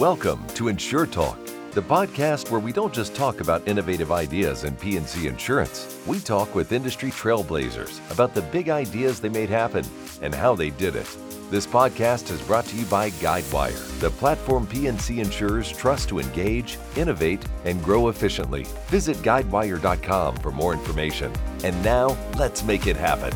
Welcome to Insure Talk, the podcast where we don't just talk about innovative ideas in P&C insurance. We talk with industry trailblazers about the big ideas they made happen and how they did it. This podcast is brought to you by Guidewire, the platform P&C insurers trust to engage, innovate, and grow efficiently. Visit guidewire.com for more information. And now, let's make it happen.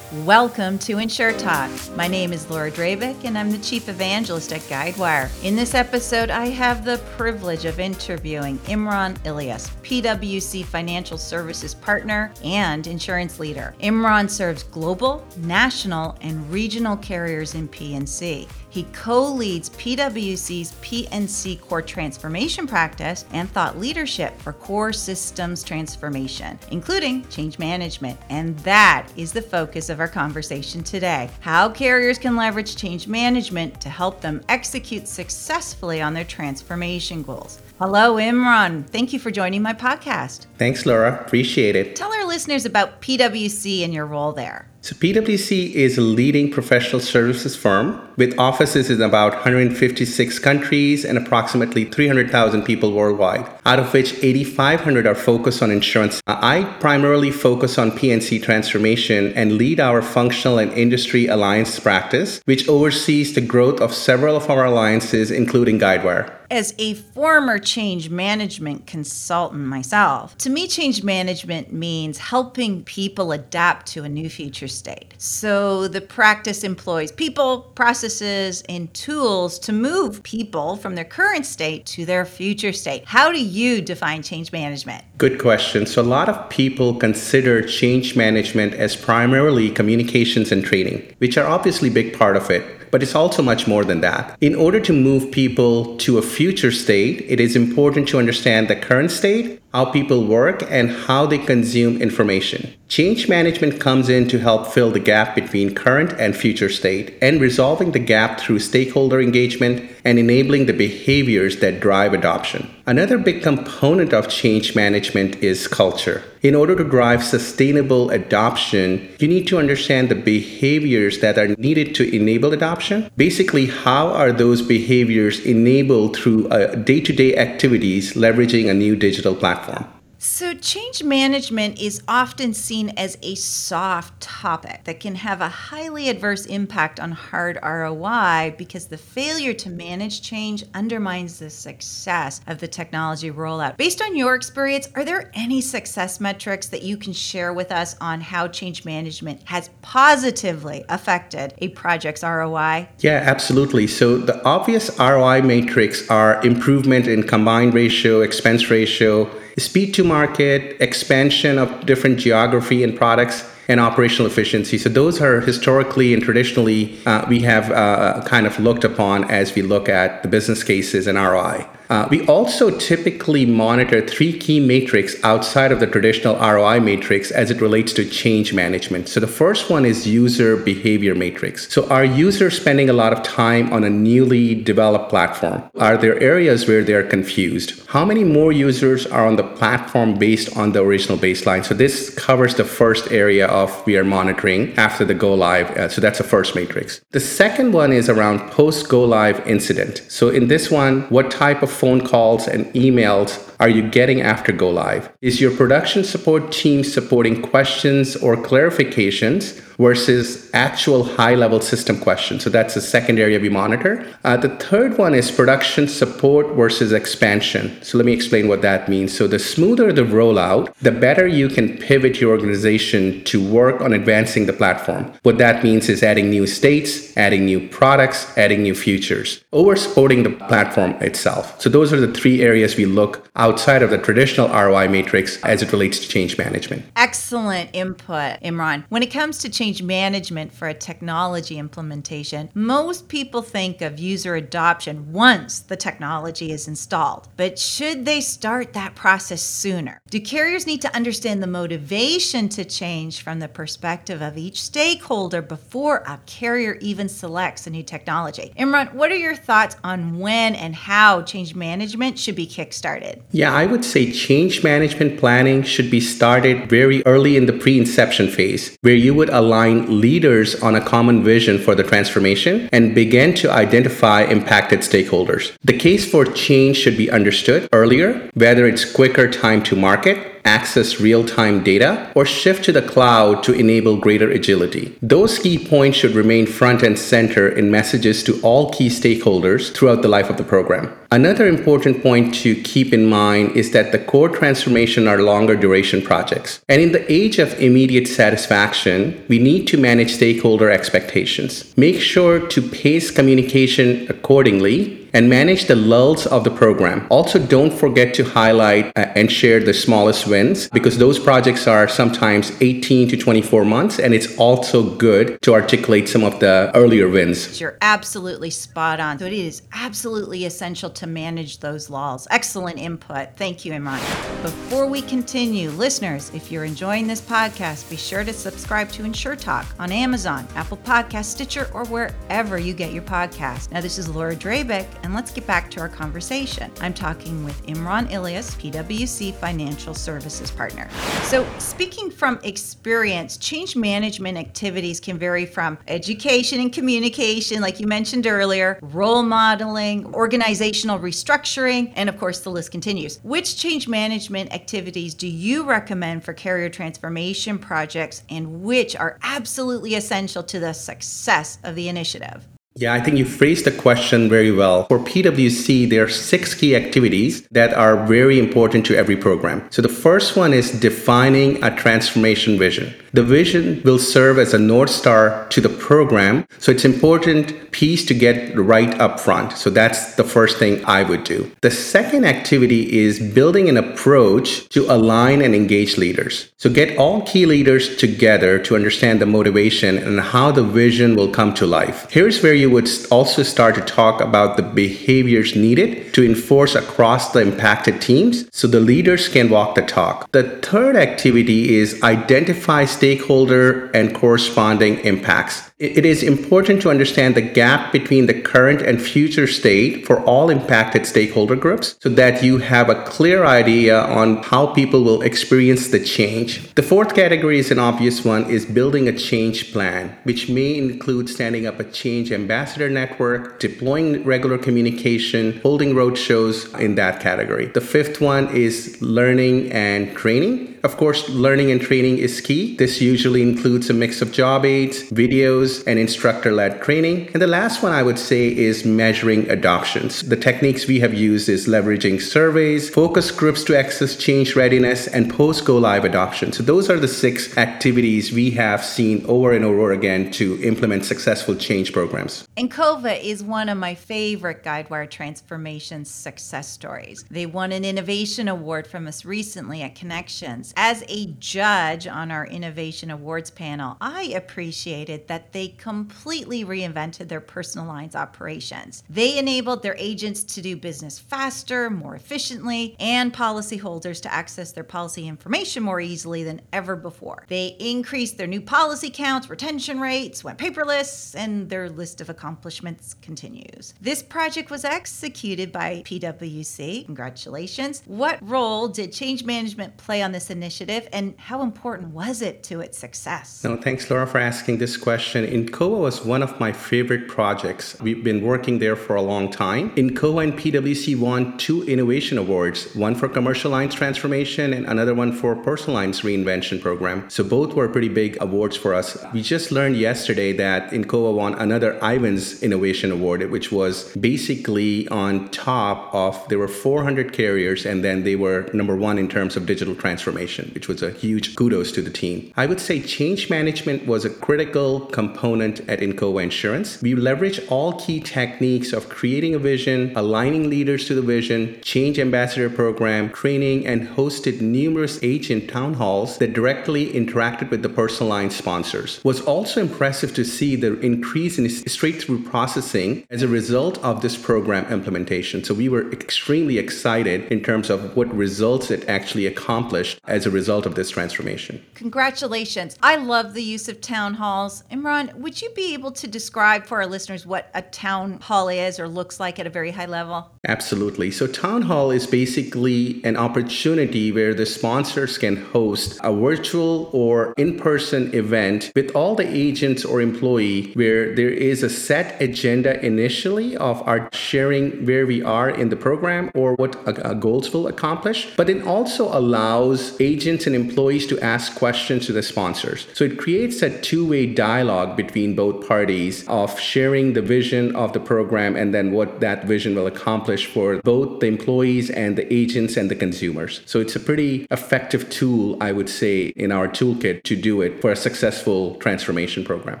Welcome to Insure Talk. My name is Laura Drabik, and I'm the Chief Evangelist at Guidewire. In this episode, I have the privilege of interviewing Imran Ilyas, PwC Financial Services Partner and Insurance Leader. Imran serves global, national, and regional carriers in P&C. He co leads PwC's P&C core transformation practice and thought leadership for core systems transformation, including change management. And that is the focus of our conversation today how carriers can leverage change management to help them execute successfully on their transformation goals. Hello, Imran. Thank you for joining my podcast. Thanks, Laura. Appreciate it. Tell our listeners about PwC and your role there. So, PwC is a leading professional services firm with offices in about 156 countries and approximately 300,000 people worldwide, out of which 8,500 are focused on insurance. Uh, I primarily focus on P&C transformation and lead our functional and industry alliance practice, which oversees the growth of several of our alliances, including Guidewire as a former change management consultant myself, to me, change management means helping people adapt to a new future state. So the practice employs people, processes, and tools to move people from their current state to their future state. How do you define change management? Good question. So, a lot of people consider change management as primarily communications and training, which are obviously a big part of it but it's also much more than that. In order to move people to a future state, it is important to understand the current state, how people work, and how they consume information. Change management comes in to help fill the gap between current and future state and resolving the gap through stakeholder engagement and enabling the behaviors that drive adoption. Another big component of change management is culture. In order to drive sustainable adoption, you need to understand the behaviors that are needed to enable adoption. Basically, how are those behaviors enabled through day to day activities leveraging a new digital platform? platform so, change management is often seen as a soft topic that can have a highly adverse impact on hard ROI because the failure to manage change undermines the success of the technology rollout. Based on your experience, are there any success metrics that you can share with us on how change management has positively affected a project's ROI? Yeah, absolutely. So, the obvious ROI metrics are improvement in combined ratio, expense ratio speed to market, expansion of different geography and products, and operational efficiency. So those are historically and traditionally uh, we have uh, kind of looked upon as we look at the business cases and ROI. Uh, we also typically monitor three key metrics outside of the traditional ROI matrix as it relates to change management. So the first one is user behavior matrix. So are users spending a lot of time on a newly developed platform? Are there areas where they are confused? How many more users are on the platform based on the original baseline? So this covers the first area of we are monitoring after the go live. Uh, so that's the first matrix. The second one is around post go live incident. So in this one, what type of phone calls and emails are you getting after go live? Is your production support team supporting questions or clarifications versus actual high level system questions? So that's the second area we monitor. Uh, the third one is production support versus expansion. So let me explain what that means. So the smoother the rollout, the better you can pivot your organization to work on advancing the platform. What that means is adding new states, adding new products, adding new features, over supporting the platform itself. So those are the three areas we look outside of the traditional ROI matrix as it relates to change management. Excellent input, Imran. When it comes to change management for a technology implementation, most people think of user adoption once the technology is installed. But should they start that process sooner? Do carriers need to understand the motivation to change from the perspective of each stakeholder before a carrier even selects a new technology? Imran, what are your thoughts on when and how change management should be kickstarted? Yeah, I would say change management planning should be started very early in the pre inception phase, where you would align leaders on a common vision for the transformation and begin to identify impacted stakeholders. The case for change should be understood earlier, whether it's quicker time to market access real time data, or shift to the cloud to enable greater agility. Those key points should remain front and center in messages to all key stakeholders throughout the life of the program. Another important point to keep in mind is that the core transformation are longer duration projects. And in the age of immediate satisfaction, we need to manage stakeholder expectations. Make sure to pace communication accordingly and manage the lulls of the program. Also, don't forget to highlight uh, and share the smallest wins because those projects are sometimes 18 to 24 months, and it's also good to articulate some of the earlier wins. You're absolutely spot on. So, it is absolutely essential to manage those lulls. Excellent input. Thank you, Imran. Before we continue, listeners, if you're enjoying this podcast, be sure to subscribe to Insure Talk on Amazon, Apple Podcast, Stitcher, or wherever you get your podcast. Now, this is Laura Drabik and let's get back to our conversation. I'm talking with Imran Ilyas, PwC Financial Services Partner. So, speaking from experience, change management activities can vary from education and communication, like you mentioned earlier, role modeling, organizational restructuring, and of course, the list continues. Which change management activities do you recommend for carrier transformation projects, and which are absolutely essential to the success of the initiative? Yeah, I think you phrased the question very well. For PwC, there are six key activities that are very important to every program. So the first one is defining a transformation vision. The vision will serve as a North Star to the program. So it's important piece to get right up front. So that's the first thing I would do. The second activity is building an approach to align and engage leaders. So get all key leaders together to understand the motivation and how the vision will come to life. Here's where you would also start to talk about the behaviors needed to enforce across the impacted teams so the leaders can walk the talk. The third activity is identify stakeholder and corresponding impacts. It is important to understand the gap between the current and future state for all impacted stakeholder groups so that you have a clear idea on how people will experience the change. The fourth category is an obvious one is building a change plan, which may include standing up a change ambassador network, deploying regular communication, holding roadshows in that category. The fifth one is learning and training. Of course, learning and training is key. This usually includes a mix of job aids, videos, and instructor led training. And the last one I would say is measuring adoptions. The techniques we have used is leveraging surveys, focus groups to access change readiness, and post go live adoption. So, those are the six activities we have seen over and over again to implement successful change programs. Encova is one of my favorite Guidewire transformation success stories. They won an innovation award from us recently at Connections as a judge on our Innovation Awards panel, I appreciated that they completely reinvented their personal lines operations. They enabled their agents to do business faster, more efficiently, and policyholders to access their policy information more easily than ever before. They increased their new policy counts, retention rates, went paperless, and their list of accomplishments continues. This project was executed by PwC. Congratulations. What role did change management play on this initiative? and how important was it to its success? No, thanks, Laura, for asking this question. Encova was one of my favorite projects. We've been working there for a long time. Encova and PwC won two innovation awards, one for commercial lines transformation and another one for personal lines reinvention program. So both were pretty big awards for us. We just learned yesterday that Encova won another Ivans Innovation Award, which was basically on top of there were 400 carriers and then they were number one in terms of digital transformation which was a huge kudos to the team. I would say change management was a critical component at Encova Insurance. We leverage all key techniques of creating a vision, aligning leaders to the vision, change ambassador program, training, and hosted numerous agent town halls that directly interacted with the personal line sponsors. Was also impressive to see the increase in straight through processing as a result of this program implementation. So we were extremely excited in terms of what results it actually accomplished as a result of this transformation. Congratulations. I love the use of town halls. Imran, Imran, would you be able to describe for our listeners what a town hall is or looks like at a very high level? Absolutely. So, town hall is basically an opportunity where the sponsors can host a virtual or in person event with all the agents or employee where there is a set agenda initially of our sharing where we are in the program or what goals will accomplish, but it also allows agents and employees to ask questions to the sponsors. So, it creates a two way dialogue between both parties of sharing the vision of the program and then what that vision will accomplish for both the employees and the agents and the consumers. So it's a pretty effective tool, I would say, in our toolkit to do it for a successful transformation program.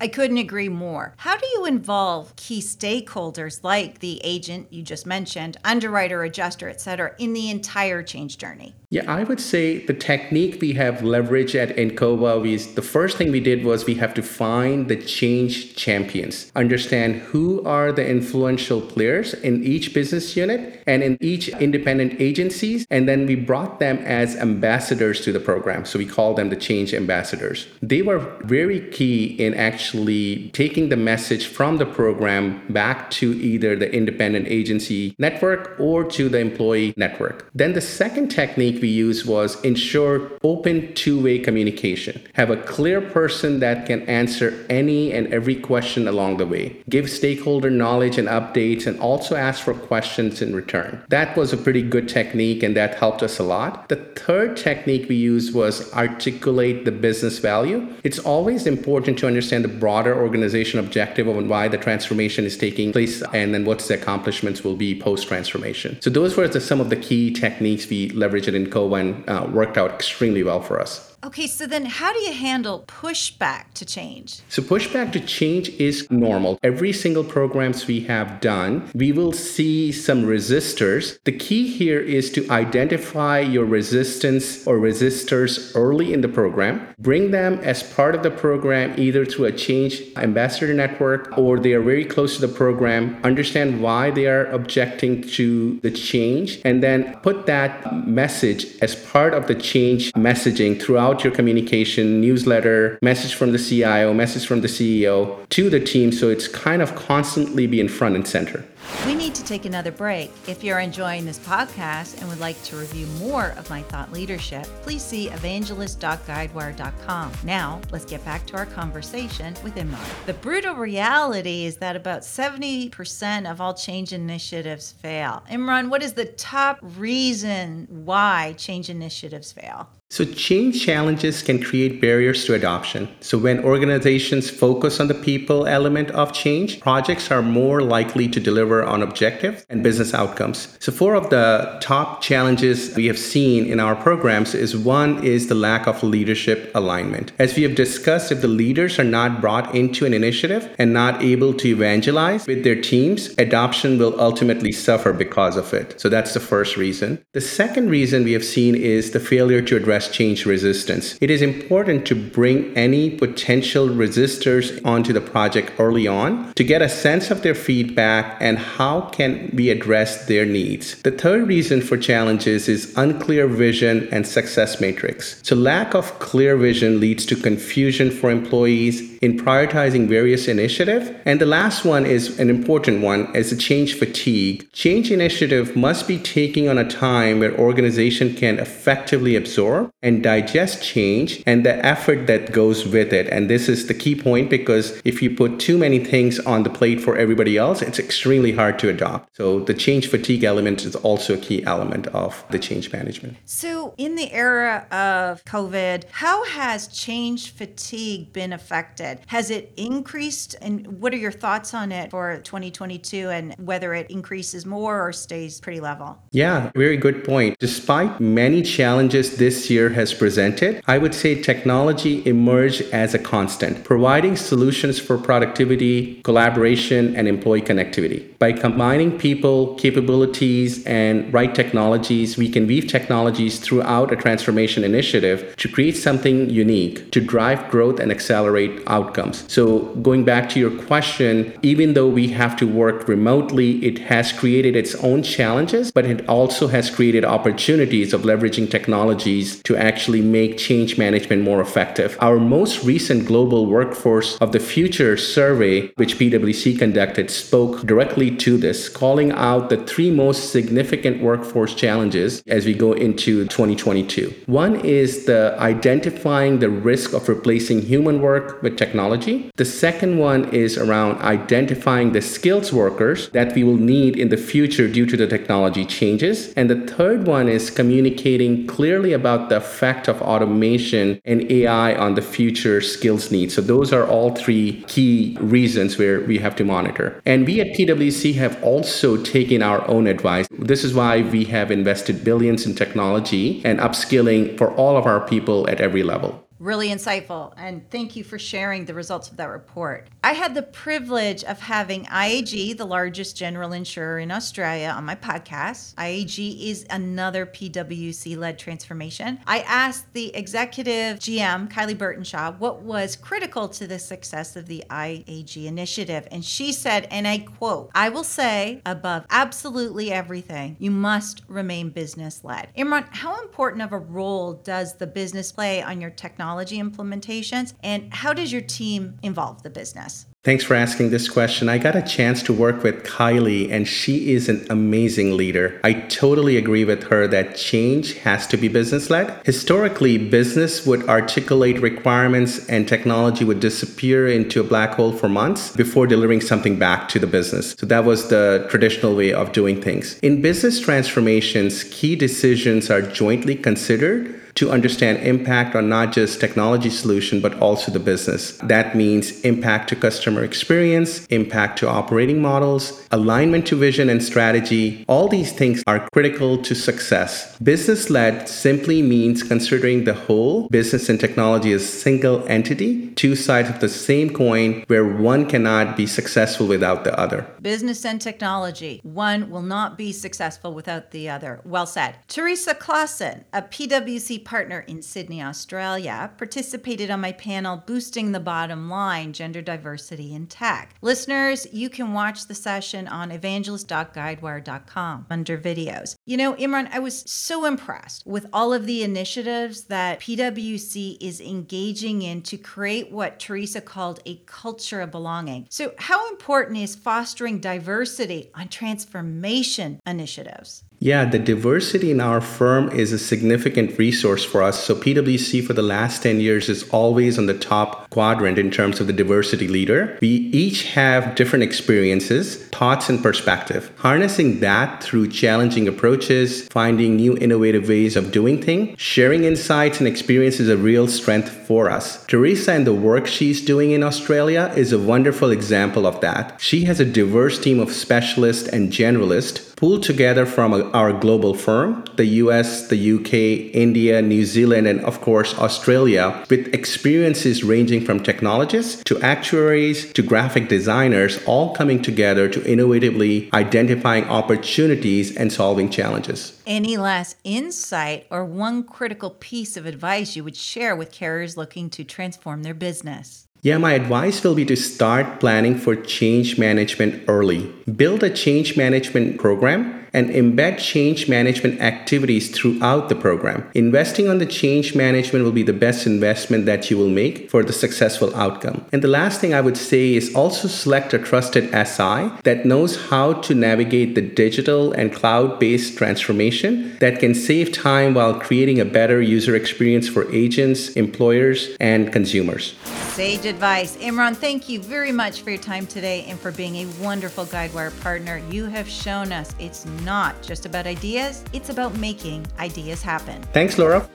I couldn't agree more. How do you involve key stakeholders like the agent you just mentioned, underwriter, adjuster, et cetera, in the entire change journey? Yeah, I would say the technique we have leveraged at Encova is the first thing we did was we have to find the change champions, understand who are the influential players in each business unit and in each independent agencies, and then we brought them as ambassadors to the program. So we call them the change ambassadors. They were very key in actually taking the message from the program back to either the independent agency network or to the employee network. Then the second technique we used was ensure open two-way communication. Have a clear person that can answer any and every question along the way. Give stakeholder knowledge and updates and also ask for questions in return. That was a pretty good technique and that helped us a lot. The third technique we used was articulate the business value. It's always important to understand the broader organization objective of why the transformation is taking place and then what the accomplishments will be post transformation. So those were the, some of the key techniques we leveraged in Encova uh, worked out extremely well for us. Okay, so then how do you handle pushback to change? So pushback to change is normal. Every single programs we have done, we will see some resistors. The key here is to identify your resistance or resistors early in the program, bring them as part of the program either through a change ambassador network or they are very close to the program, understand why they are objecting to the change and then put that message as part of the change messaging throughout out your communication, newsletter, message from the CIO, message from the CEO to the team so it's kind of constantly being front and center. We need to take another break. If you're enjoying this podcast and would like to review more of my thought leadership, please see evangelist.guidewire.com. Now, let's get back to our conversation with Imran. The brutal reality is that about 70% of all change initiatives fail. Imran, what is the top reason why change initiatives fail? So, change challenges can create barriers to adoption. So, when organizations focus on the people element of change, projects are more likely to deliver on objectives and business outcomes. So, four of the top challenges we have seen in our programs is one is the lack of leadership alignment. As we have discussed, if the leaders are not brought into an initiative and not able to evangelize with their teams, adoption will ultimately suffer because of it. So, that's the first reason. The second reason we have seen is the failure to address change resistance. It is important to bring any potential resistors onto the project early on to get a sense of their feedback and how can we address their needs. The third reason for challenges is unclear vision and success matrix. So lack of clear vision leads to confusion for employees in prioritizing various initiatives. And the last one is an important one is the change fatigue. Change initiative must be taking on a time where organization can effectively absorb and digest change and the effort that goes with it. And this is the key point because if you put too many things on the plate for everybody else, it's extremely hard to adopt. So the change fatigue element is also a key element of the change management. So in the era of COVID, how has change fatigue been affected? Has it increased? And what are your thoughts on it for 2022 and whether it increases more or stays pretty level? Yeah, very good point. Despite many challenges this year has presented, I would say technology emerged as a constant, providing solutions for productivity, collaboration, and employee connectivity. By combining people, capabilities, and right technologies, we can weave technologies throughout a transformation initiative to create something unique, to drive growth and accelerate outcomes outcomes. So, going back to your question, even though we have to work remotely, it has created its own challenges, but it also has created opportunities of leveraging technologies to actually make change management more effective. Our most recent global workforce of the future survey, which PwC conducted, spoke directly to this, calling out the three most significant workforce challenges as we go into 2022. One is the identifying the risk of replacing human work with technology. The second one is around identifying the skills workers that we will need in the future due to the technology changes. And the third one is communicating clearly about the effect of automation and AI on the future skills needs. So those are all three key reasons where we have to monitor. And we at PwC have also taken our own advice. This is why we have invested billions in technology and upskilling for all of our people at every level. Really insightful. And thank you for sharing the results of that report. I had the privilege of having IAG, the largest general insurer in Australia, on my podcast. IAG is another PwC led transformation. I asked the executive GM, Kylie Burtonshaw, what was critical to the success of the IAG initiative. And she said, and I quote, I will say above absolutely everything, you must remain business led. Imran, how important of a role does the business play on your technology? Technology implementations? And how does your team involve the business? Thanks for asking this question. I got a chance to work with Kylie, and she is an amazing leader. I totally agree with her that change has to be business led. Historically, business would articulate requirements and technology would disappear into a black hole for months before delivering something back to the business. So that was the traditional way of doing things. In business transformations, key decisions are jointly considered to understand impact on not just technology solution but also the business. That means impact to customer experience, impact to operating models, alignment to vision and strategy. All these things are critical to success. Business led simply means considering the whole business and technology as single entity, two sides of the same coin where one cannot be successful without the other. Business and technology, one will not be successful without the other. Well said. Teresa Clausen, a PwC partner in Sydney, Australia, participated on my panel Boosting the Bottom Line Gender Diversity in Tech. Listeners, you can watch the session on evangelist.guidewire.com under videos. You know, Imran, I was so impressed with all of the initiatives that PwC is engaging in to create what Teresa called a culture of belonging. So, how important is fostering diversity on transformation initiatives? Yeah, the diversity in our firm is a significant resource for us. So, PwC for the last 10 years is always on the top quadrant in terms of the diversity leader. We each have different experiences, thoughts, and perspective. Harnessing that through challenging approaches, finding new innovative ways of doing things, sharing insights and experience is a real strength for us. Teresa and the work she's doing in Australia is a wonderful example of that. She has a diverse team of specialists and generalists pulled together from our global firm, the US, the UK, India, New Zealand, and of course, Australia, with experiences ranging from technologists to actuaries to graphic designers, all coming together to innovatively identifying opportunities and solving challenges. Any last insight or one critical piece of advice you would share with carriers looking to transform their business? Yeah, my advice will be to start planning for change management early. Build a change management program and embed change management activities throughout the program. Investing on the change management will be the best investment that you will make for the successful outcome. And the last thing I would say is also select a trusted SI that knows how to navigate the digital and cloud based transformation that can save time while creating a better user experience for agents, employers, and consumers. Sage advice. Imran, thank you very much for your time today and for being a wonderful Guidewire partner. You have shown us it's not just about ideas, it's about making ideas happen. Thanks, Laura.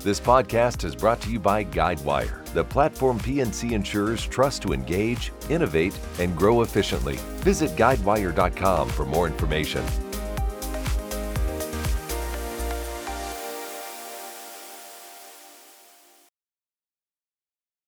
This podcast is brought to you by Guidewire, the platform P&C insurers trust to engage, innovate, and grow efficiently. Visit guidewire.com for more information.